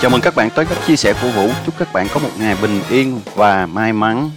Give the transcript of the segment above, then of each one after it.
Chào mừng các bạn tới các chia sẻ của Vũ. Chúc các bạn có một ngày bình yên và may mắn.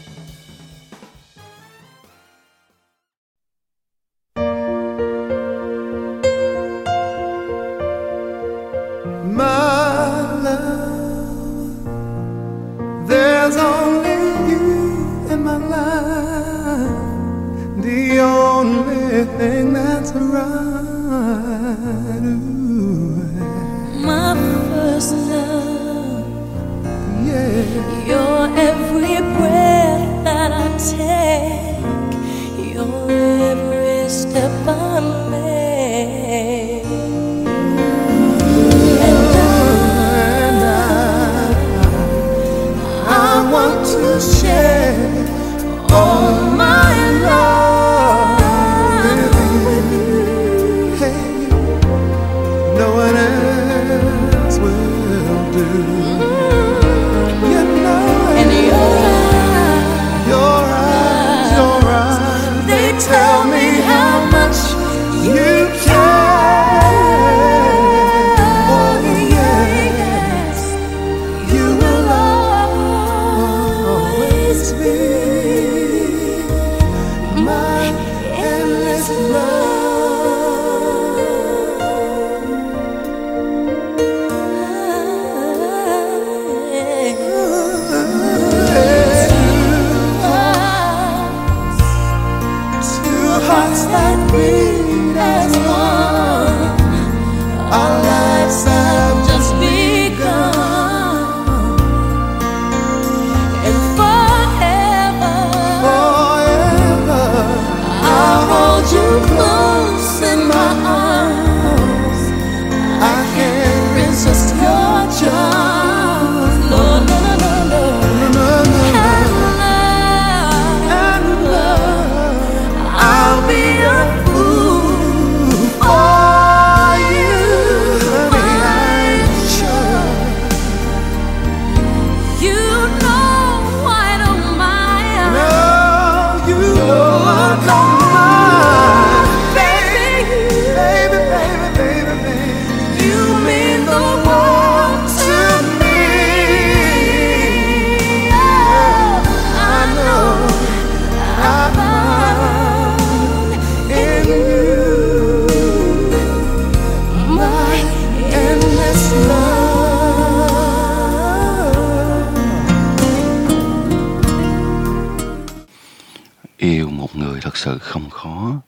Không khó,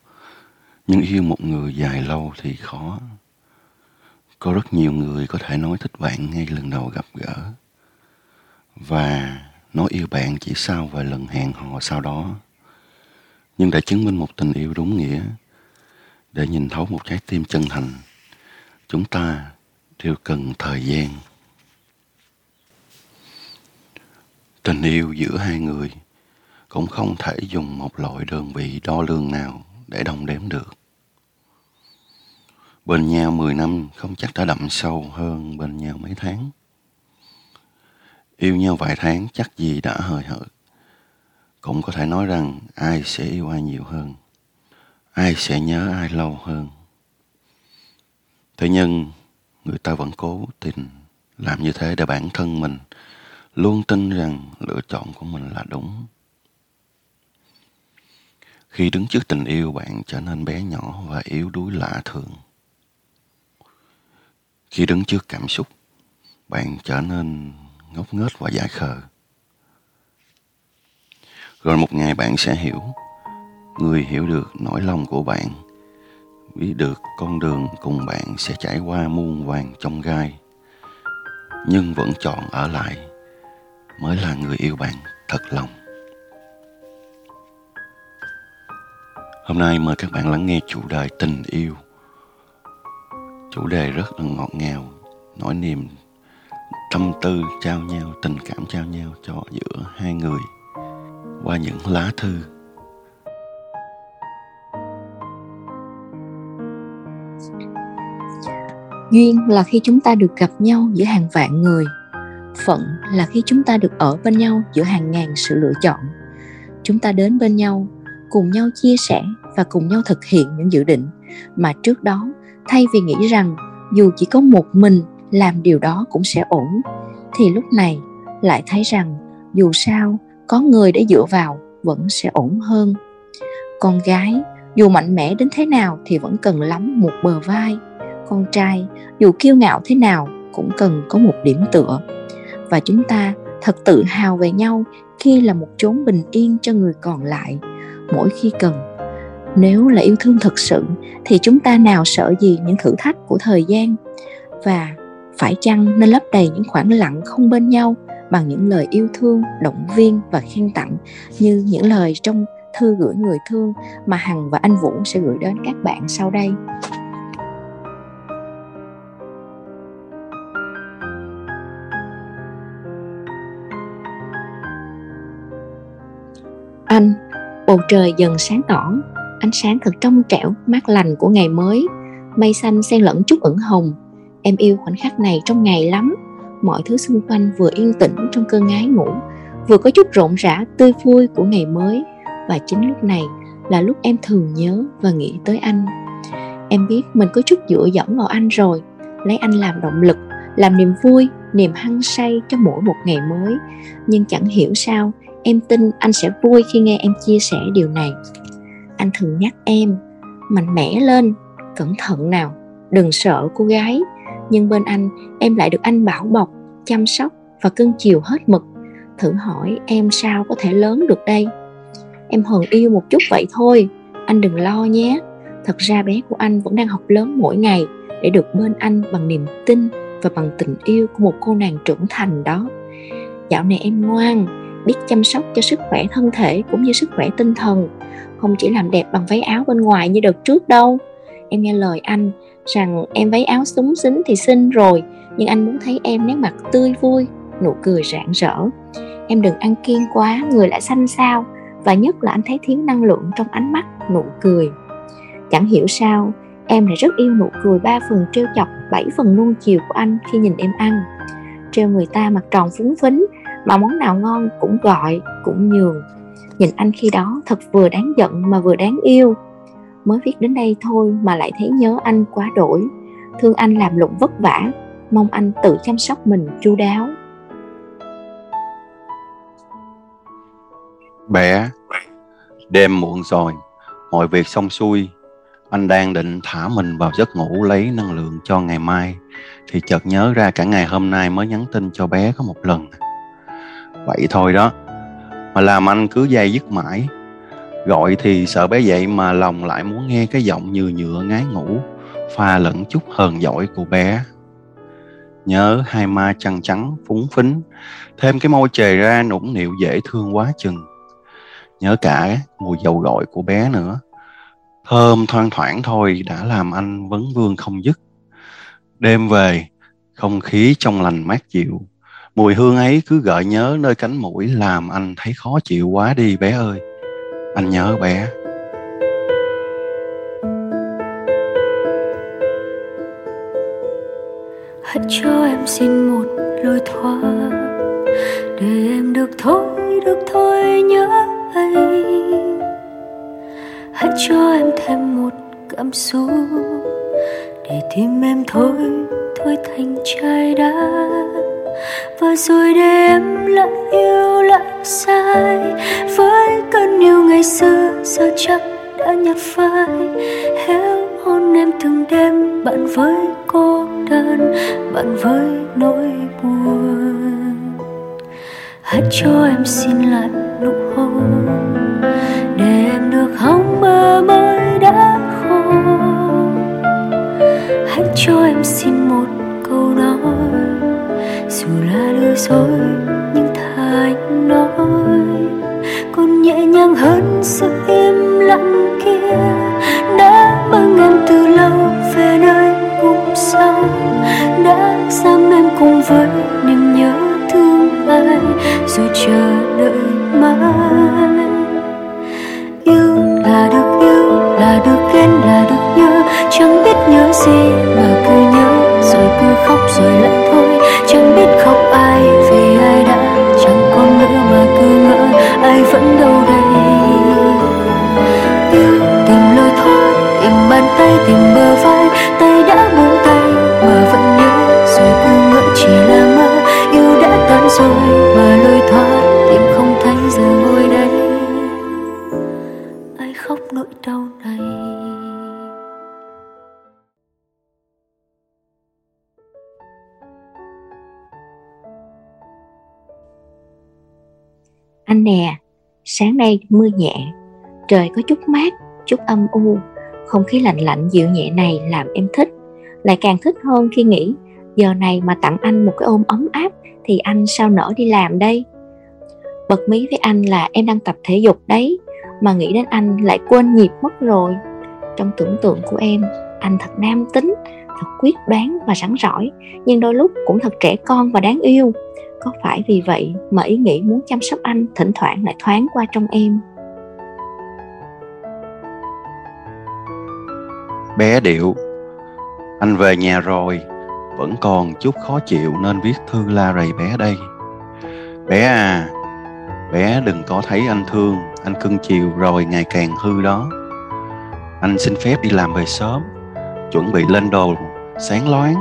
nhưng yêu một người dài lâu thì khó. Có rất nhiều người có thể nói thích bạn ngay lần đầu gặp gỡ và nói yêu bạn chỉ sau vài lần hẹn hò sau đó. Nhưng để chứng minh một tình yêu đúng nghĩa, để nhìn thấu một trái tim chân thành, chúng ta đều cần thời gian. Tình yêu giữa hai người cũng không thể dùng một loại đơn vị đo lường nào để đong đếm được. Bên nhau 10 năm không chắc đã đậm sâu hơn bên nhau mấy tháng. Yêu nhau vài tháng chắc gì đã hời hợt. Cũng có thể nói rằng ai sẽ yêu ai nhiều hơn. Ai sẽ nhớ ai lâu hơn. Thế nhưng người ta vẫn cố tình làm như thế để bản thân mình luôn tin rằng lựa chọn của mình là đúng. Khi đứng trước tình yêu bạn trở nên bé nhỏ và yếu đuối lạ thường. Khi đứng trước cảm xúc, bạn trở nên ngốc nghếch và dại khờ. Rồi một ngày bạn sẽ hiểu, người hiểu được nỗi lòng của bạn, biết được con đường cùng bạn sẽ trải qua muôn vàng trong gai, nhưng vẫn chọn ở lại mới là người yêu bạn thật lòng. Hôm nay mời các bạn lắng nghe chủ đề tình yêu. Chủ đề rất là ngọt ngào, nỗi niềm tâm tư trao nhau, tình cảm trao nhau cho giữa hai người qua những lá thư. duyên là khi chúng ta được gặp nhau giữa hàng vạn người phận là khi chúng ta được ở bên nhau giữa hàng ngàn sự lựa chọn chúng ta đến bên nhau cùng nhau chia sẻ và cùng nhau thực hiện những dự định. Mà trước đó, thay vì nghĩ rằng dù chỉ có một mình làm điều đó cũng sẽ ổn, thì lúc này lại thấy rằng dù sao, có người để dựa vào vẫn sẽ ổn hơn. Con gái, dù mạnh mẽ đến thế nào thì vẫn cần lắm một bờ vai. Con trai, dù kiêu ngạo thế nào cũng cần có một điểm tựa. Và chúng ta thật tự hào về nhau khi là một chốn bình yên cho người còn lại mỗi khi cần. Nếu là yêu thương thật sự, thì chúng ta nào sợ gì những thử thách của thời gian? Và phải chăng nên lấp đầy những khoảng lặng không bên nhau bằng những lời yêu thương, động viên và khen tặng, như những lời trong thư gửi người thương mà hằng và anh vũ sẽ gửi đến các bạn sau đây? Anh bầu trời dần sáng tỏ, ánh sáng thật trong trẻo, mát lành của ngày mới. Mây xanh xen lẫn chút ửng hồng. Em yêu khoảnh khắc này trong ngày lắm. Mọi thứ xung quanh vừa yên tĩnh trong cơn ngái ngủ, vừa có chút rộn rã, tươi vui của ngày mới. Và chính lúc này là lúc em thường nhớ và nghĩ tới anh. Em biết mình có chút dựa dẫm vào anh rồi, lấy anh làm động lực, làm niềm vui, niềm hăng say cho mỗi một ngày mới. Nhưng chẳng hiểu sao em tin anh sẽ vui khi nghe em chia sẻ điều này. Anh thường nhắc em, mạnh mẽ lên, cẩn thận nào, đừng sợ cô gái. Nhưng bên anh, em lại được anh bảo bọc, chăm sóc và cưng chiều hết mực. Thử hỏi em sao có thể lớn được đây? Em hờn yêu một chút vậy thôi, anh đừng lo nhé. Thật ra bé của anh vẫn đang học lớn mỗi ngày để được bên anh bằng niềm tin và bằng tình yêu của một cô nàng trưởng thành đó. Dạo này em ngoan biết chăm sóc cho sức khỏe thân thể cũng như sức khỏe tinh thần. Không chỉ làm đẹp bằng váy áo bên ngoài như đợt trước đâu. Em nghe lời anh rằng em váy áo súng xính thì xinh rồi, nhưng anh muốn thấy em nét mặt tươi vui, nụ cười rạng rỡ. Em đừng ăn kiêng quá, người lại xanh xao và nhất là anh thấy thiếu năng lượng trong ánh mắt, nụ cười. Chẳng hiểu sao, em lại rất yêu nụ cười ba phần trêu chọc, bảy phần nuông chiều của anh khi nhìn em ăn. Trêu người ta mặt tròn phúng phính mà món nào ngon cũng gọi cũng nhường. Nhìn anh khi đó thật vừa đáng giận mà vừa đáng yêu. Mới viết đến đây thôi mà lại thấy nhớ anh quá đổi. Thương anh làm lụng vất vả mong anh tự chăm sóc mình chu đáo. Bé, đêm muộn rồi, mọi việc xong xuôi, anh đang định thả mình vào giấc ngủ lấy năng lượng cho ngày mai, thì chợt nhớ ra cả ngày hôm nay mới nhắn tin cho bé có một lần. Vậy thôi đó, mà làm anh cứ dây dứt mãi. Gọi thì sợ bé dậy mà lòng lại muốn nghe cái giọng như nhựa ngái ngủ, pha lẫn chút hờn giỏi của bé. Nhớ hai ma trăng trắng phúng phính, thêm cái môi chề ra nũng nịu dễ thương quá chừng. Nhớ cả mùi dầu gội của bé nữa. Thơm thoang thoảng thôi đã làm anh vấn vương không dứt. Đêm về không khí trong lành mát dịu mùi hương ấy cứ gợi nhớ nơi cánh mũi làm anh thấy khó chịu quá đi bé ơi. Anh nhớ bé. Hãy cho em xin một lối thoát để em được thôi được thôi nhớ anh. Hãy cho em thêm một cảm xúc, để tim em thôi thôi thành chai đá và rồi để em lại yêu lại sai với cơn yêu ngày xưa, giờ chắc đã nhạt phai. Héo hôn em từng đêm, bạn với cô đơn, bạn với nỗi buồn. Hãy cho em xin lại nụ hôn, để em được hóng mơ mới đã khô hãy cho em xin một dù là lừa dối nhưng thành nói còn nhẹ nhàng hơn sự im lặng kia. Đã mang em từ lâu về nơi cũng sâu đã giam em cùng với niềm nhớ thương ai, rồi chờ đợi mãi. Yêu là được yêu, là được ghen, là được nhớ. Chẳng biết nhớ gì mà cứ nhớ, rồi cứ khóc, rồi lại vẫn đâu đây. Yêu tìm lối thoát tìm bàn tay tìm bờ vai. Sáng nay mưa nhẹ, trời có chút mát, chút âm u, không khí lạnh lạnh dịu nhẹ này làm em thích. Lại càng thích hơn khi nghĩ giờ này mà tặng anh một cái ôm ấm áp thì anh sao nỡ đi làm đây? Bật mí với anh là em đang tập thể dục đấy, mà nghĩ đến anh lại quên nhịp mất rồi. Trong tưởng tượng của em, anh thật nam tính, thật quyết đoán và rắn rỏi, nhưng đôi lúc cũng thật trẻ con và đáng yêu. Có phải vì vậy mà ý nghĩ muốn chăm sóc anh thỉnh thoảng lại thoáng qua trong em? Bé Điệu, Anh về nhà rồi, Vẫn còn chút khó chịu nên viết thư la rầy bé đây. Bé à Bé đừng có thấy anh thương, Anh cưng chiều rồi ngày càng hư đó. Anh xin phép đi làm về sớm, Chuẩn bị lên đồ sáng loáng,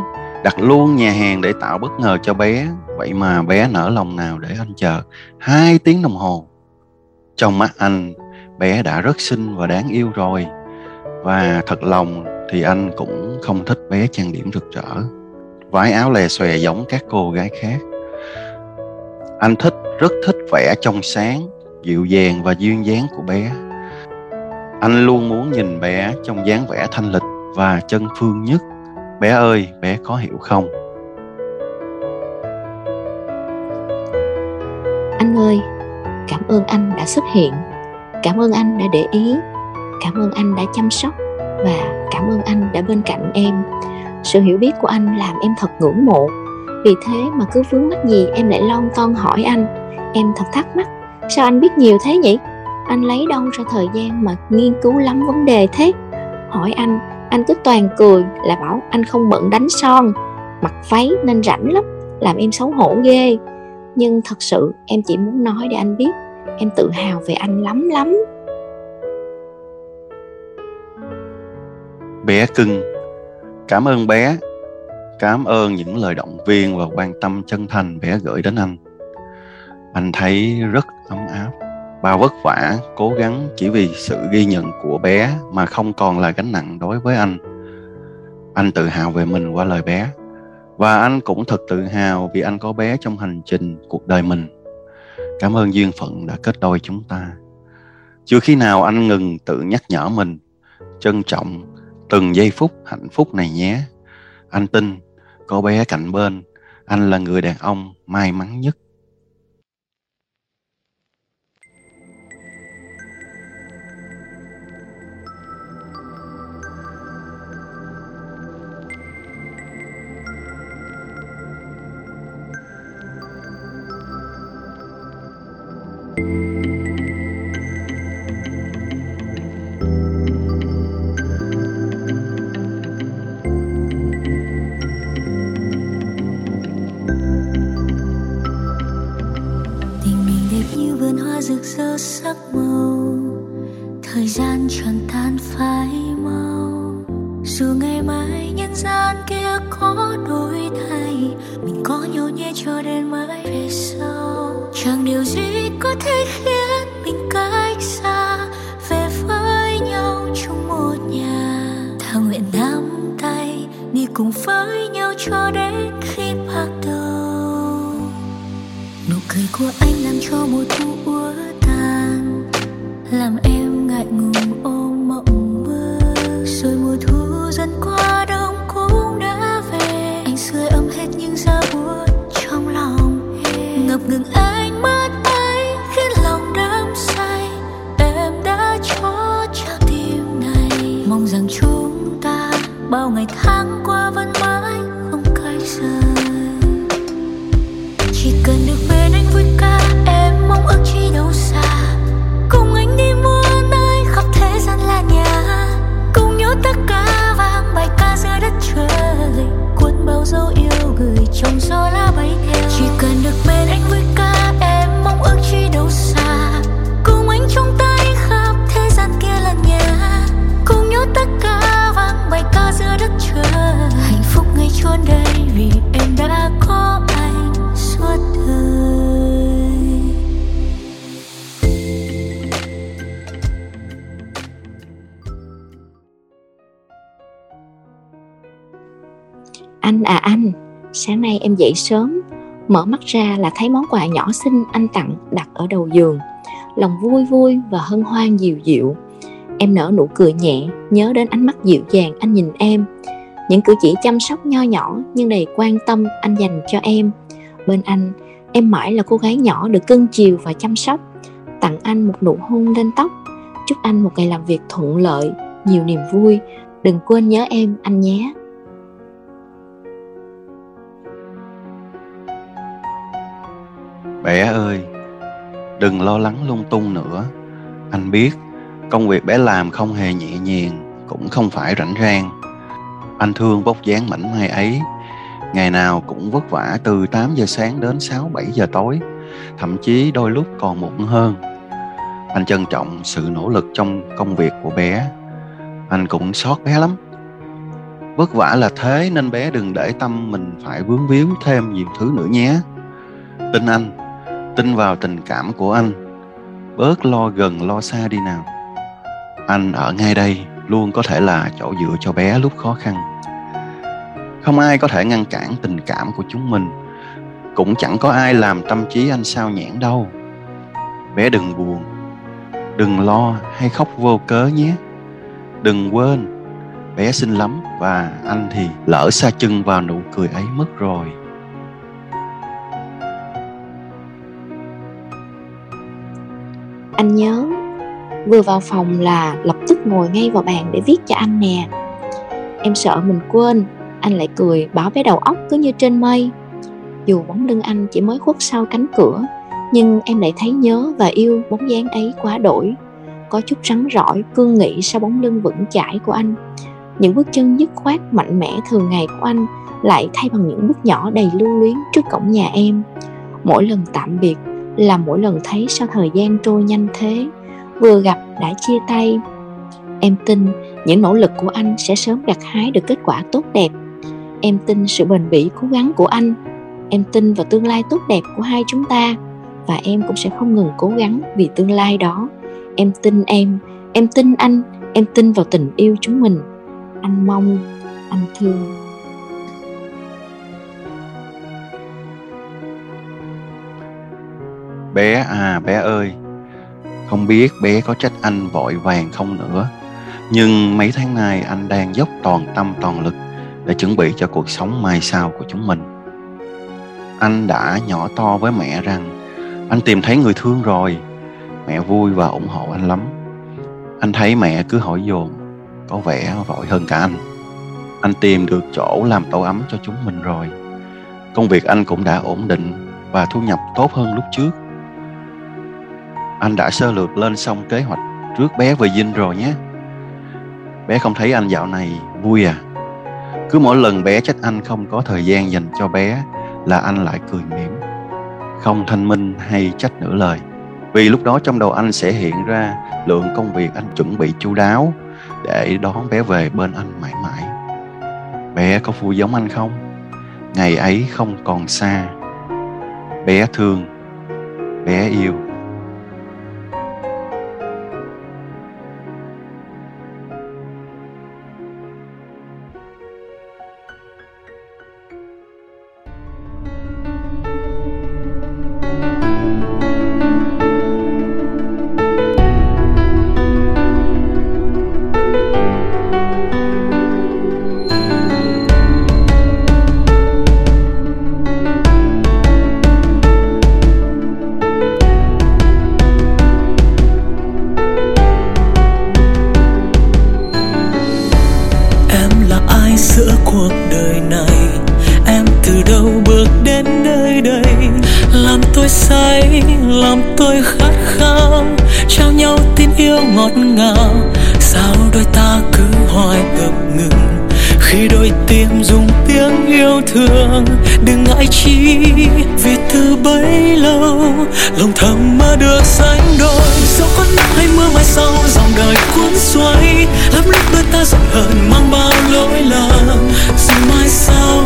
Đặt luôn nhà hàng để tạo bất ngờ cho bé. Vậy mà bé nở lòng nào để anh chờ? Hai tiếng đồng hồ. Trong mắt anh, Bé đã rất xinh và đáng yêu rồi. Và thật lòng thì anh cũng không thích bé trang điểm rực rỡ. Vái áo lè xòe giống các cô gái khác. Anh thích, rất thích vẻ trong sáng, dịu dàng và duyên dáng của bé. Anh luôn muốn nhìn bé trong dáng vẻ thanh lịch và chân phương nhất. Bé ơi, bé có hiểu không? Ơi, cảm ơn anh đã xuất hiện, cảm ơn anh đã để ý, cảm ơn anh đã chăm sóc và cảm ơn anh đã bên cạnh em. Sự hiểu biết của anh làm em thật ngưỡng mộ. Vì thế mà cứ vướng mắc gì em lại lon ton hỏi anh. Em thật thắc mắc, sao anh biết nhiều thế nhỉ? Anh lấy đâu ra thời gian mà nghiên cứu lắm vấn đề thế? Hỏi anh, anh cứ toàn cười là bảo anh không bận đánh son, mặc váy nên rảnh lắm, làm em xấu hổ ghê. Nhưng thật sự em chỉ muốn nói để anh biết, em tự hào về anh lắm lắm. bé cưng cảm ơn bé. Cảm ơn những lời động viên và quan tâm chân thành bé gửi đến anh. Anh thấy rất ấm áp. Bao vất vả cố gắng chỉ vì sự ghi nhận của bé mà không còn là gánh nặng đối với anh. Anh tự hào về mình qua lời bé và anh cũng thật tự hào vì anh có bé trong hành trình cuộc đời mình. Cảm ơn duyên phận đã kết đôi chúng ta. Chưa khi nào anh ngừng tự nhắc nhở mình, trân trọng từng giây phút hạnh phúc này nhé. Anh tin, có bé cạnh bên, anh là người đàn ông may mắn nhất. Làm cho mùa thu úa tàn, làm em ngại ngùng ôm mộng mơ. Rồi mùa thu dần qua đông cũng đã về, anh sưởi ấm hết những giá buốt trong lòng em. Ngập ngừng ánh mắt ấy khiến lòng đắm say, em đã cho trái tim này. Mong rằng chúng ta bao ngày tháng qua vẫn mãi bao dấu yêu gửi trong gió lá bay theo. Chỉ cần được bên à anh, sáng nay em dậy sớm, Mở mắt ra là thấy món quà nhỏ xinh anh tặng đặt ở đầu giường. Lòng vui vui và hân hoan dịu dịu. Em nở nụ cười nhẹ Nhớ đến ánh mắt dịu dàng anh nhìn em. Những cử chỉ chăm sóc nho nhỏ Nhưng đầy quan tâm anh dành cho em. Bên anh Em mãi là cô gái nhỏ được cưng chiều và chăm sóc. Tặng anh một nụ hôn lên tóc. Chúc anh một ngày làm việc thuận lợi Nhiều niềm vui. Đừng quên nhớ em anh nhé. Bé ơi, đừng lo lắng lung tung nữa. Anh biết công việc bé làm không hề nhẹ nhàng, cũng không phải rảnh rang. Anh thương bốc dáng mảnh mai ấy. Ngày nào cũng vất vả từ 8 giờ sáng đến 6 7 giờ tối, thậm chí đôi lúc còn muộn hơn. Anh trân trọng sự nỗ lực trong công việc của bé. Anh cũng xót bé lắm. Vất vả là thế nên bé đừng để tâm mình phải vướng víu thêm nhiều thứ nữa nhé. Tin anh, tin vào tình cảm của anh. Bớt lo gần, lo xa đi nào. Anh ở ngay đây luôn có thể là chỗ dựa cho bé lúc khó khăn. Không ai có thể ngăn cản tình cảm của chúng mình. Cũng chẳng có ai làm tâm trí anh sao nhãn đâu. Bé đừng buồn. Đừng lo hay khóc vô cớ nhé. Đừng quên, bé xinh lắm và anh thì lỡ xa chân vào nụ cười ấy mất rồi. Anh nhớ Vừa vào phòng là lập tức ngồi ngay vào bàn để viết cho anh nè. Em sợ mình quên Anh lại cười bảo bé đầu óc cứ như trên mây. Dù bóng lưng anh chỉ mới khuất sau cánh cửa Nhưng em lại thấy nhớ và yêu bóng dáng ấy quá đổi. Có chút rắn rỏi, cương nghị sau bóng lưng vững chãi của anh. Những bước chân dứt khoát mạnh mẽ thường ngày của anh Lại thay bằng những bước nhỏ đầy lưu luyến trước cổng nhà em. Mỗi lần tạm biệt là mỗi lần thấy sao thời gian trôi nhanh thế, vừa gặp đã chia tay. Em tin những nỗ lực của anh sẽ sớm gặt hái được kết quả tốt đẹp. Em tin sự bền bỉ cố gắng của anh. Em tin vào tương lai tốt đẹp của hai chúng ta. Và em cũng sẽ không ngừng cố gắng vì tương lai đó. Em tin em. Em tin anh. Em tin vào tình yêu chúng mình. Anh mong, anh thương. Bé à bé ơi, không biết bé có trách anh vội vàng không nữa. Nhưng mấy tháng nay anh đang dốc toàn tâm toàn lực để chuẩn bị cho cuộc sống mai sau của chúng mình. Anh đã nhỏ to với mẹ rằng anh tìm thấy người thương rồi. Mẹ vui và ủng hộ anh lắm. Anh thấy mẹ cứ hỏi dồn, có vẻ vội hơn cả anh. Anh tìm được chỗ làm tổ ấm cho chúng mình rồi. Công việc anh cũng đã ổn định và thu nhập tốt hơn lúc trước anh đã sơ lược lên xong kế hoạch trước bé về dinh rồi nhé. Bé không thấy anh dạo này vui à? Cứ mỗi lần bé trách anh không có thời gian dành cho bé là anh lại cười mỉm. Không thanh minh hay trách nửa lời. Vì lúc đó trong đầu anh sẽ hiện ra lượng công việc anh chuẩn bị chu đáo để đón bé về bên anh mãi mãi. Bé có vui giống anh không? Ngày ấy không còn xa. Bé thương, bé yêu. Yêu thương, đừng ngại chi, vì từ bấy lâu lòng thầm mơ được sánh đôi. Dẫu có nắng hay mưa mai sau, dòng đời cuốn xoay lắm lúc đôi ta giận hờn mang bao lỗi lầm. Dù mai sau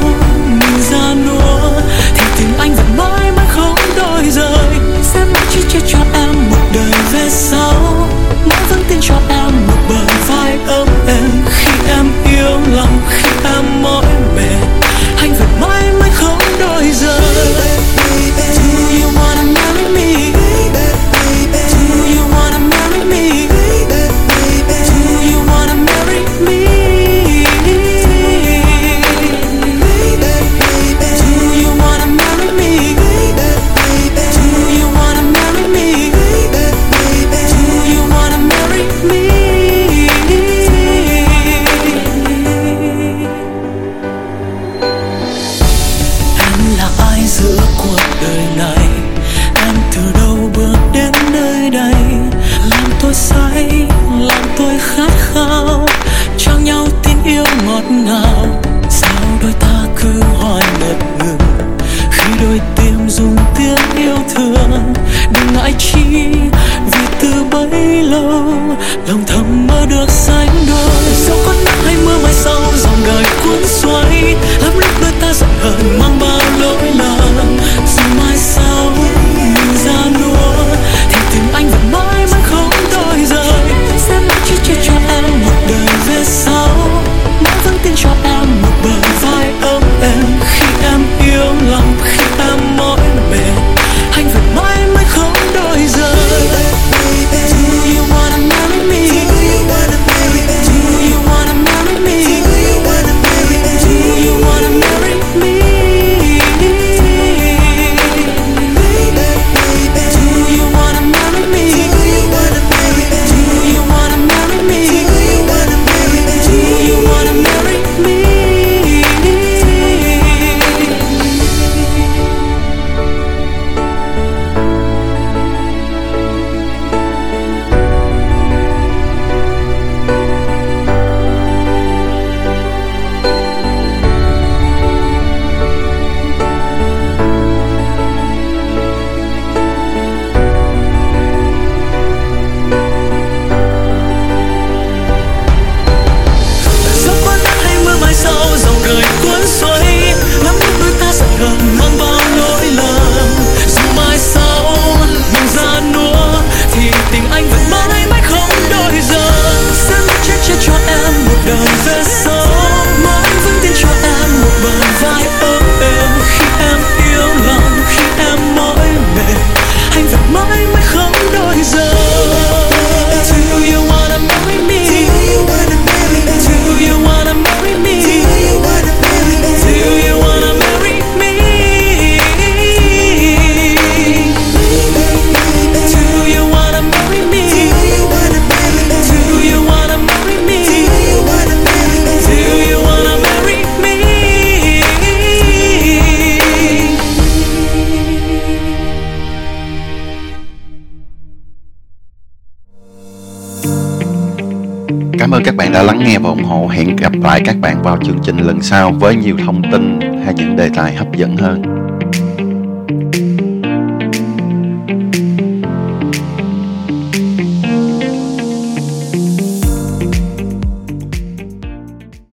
Cảm ơn các bạn đã lắng nghe và ủng hộ. Hẹn gặp lại các bạn vào chương trình lần sau với nhiều thông tin hay những đề tài hấp dẫn hơn.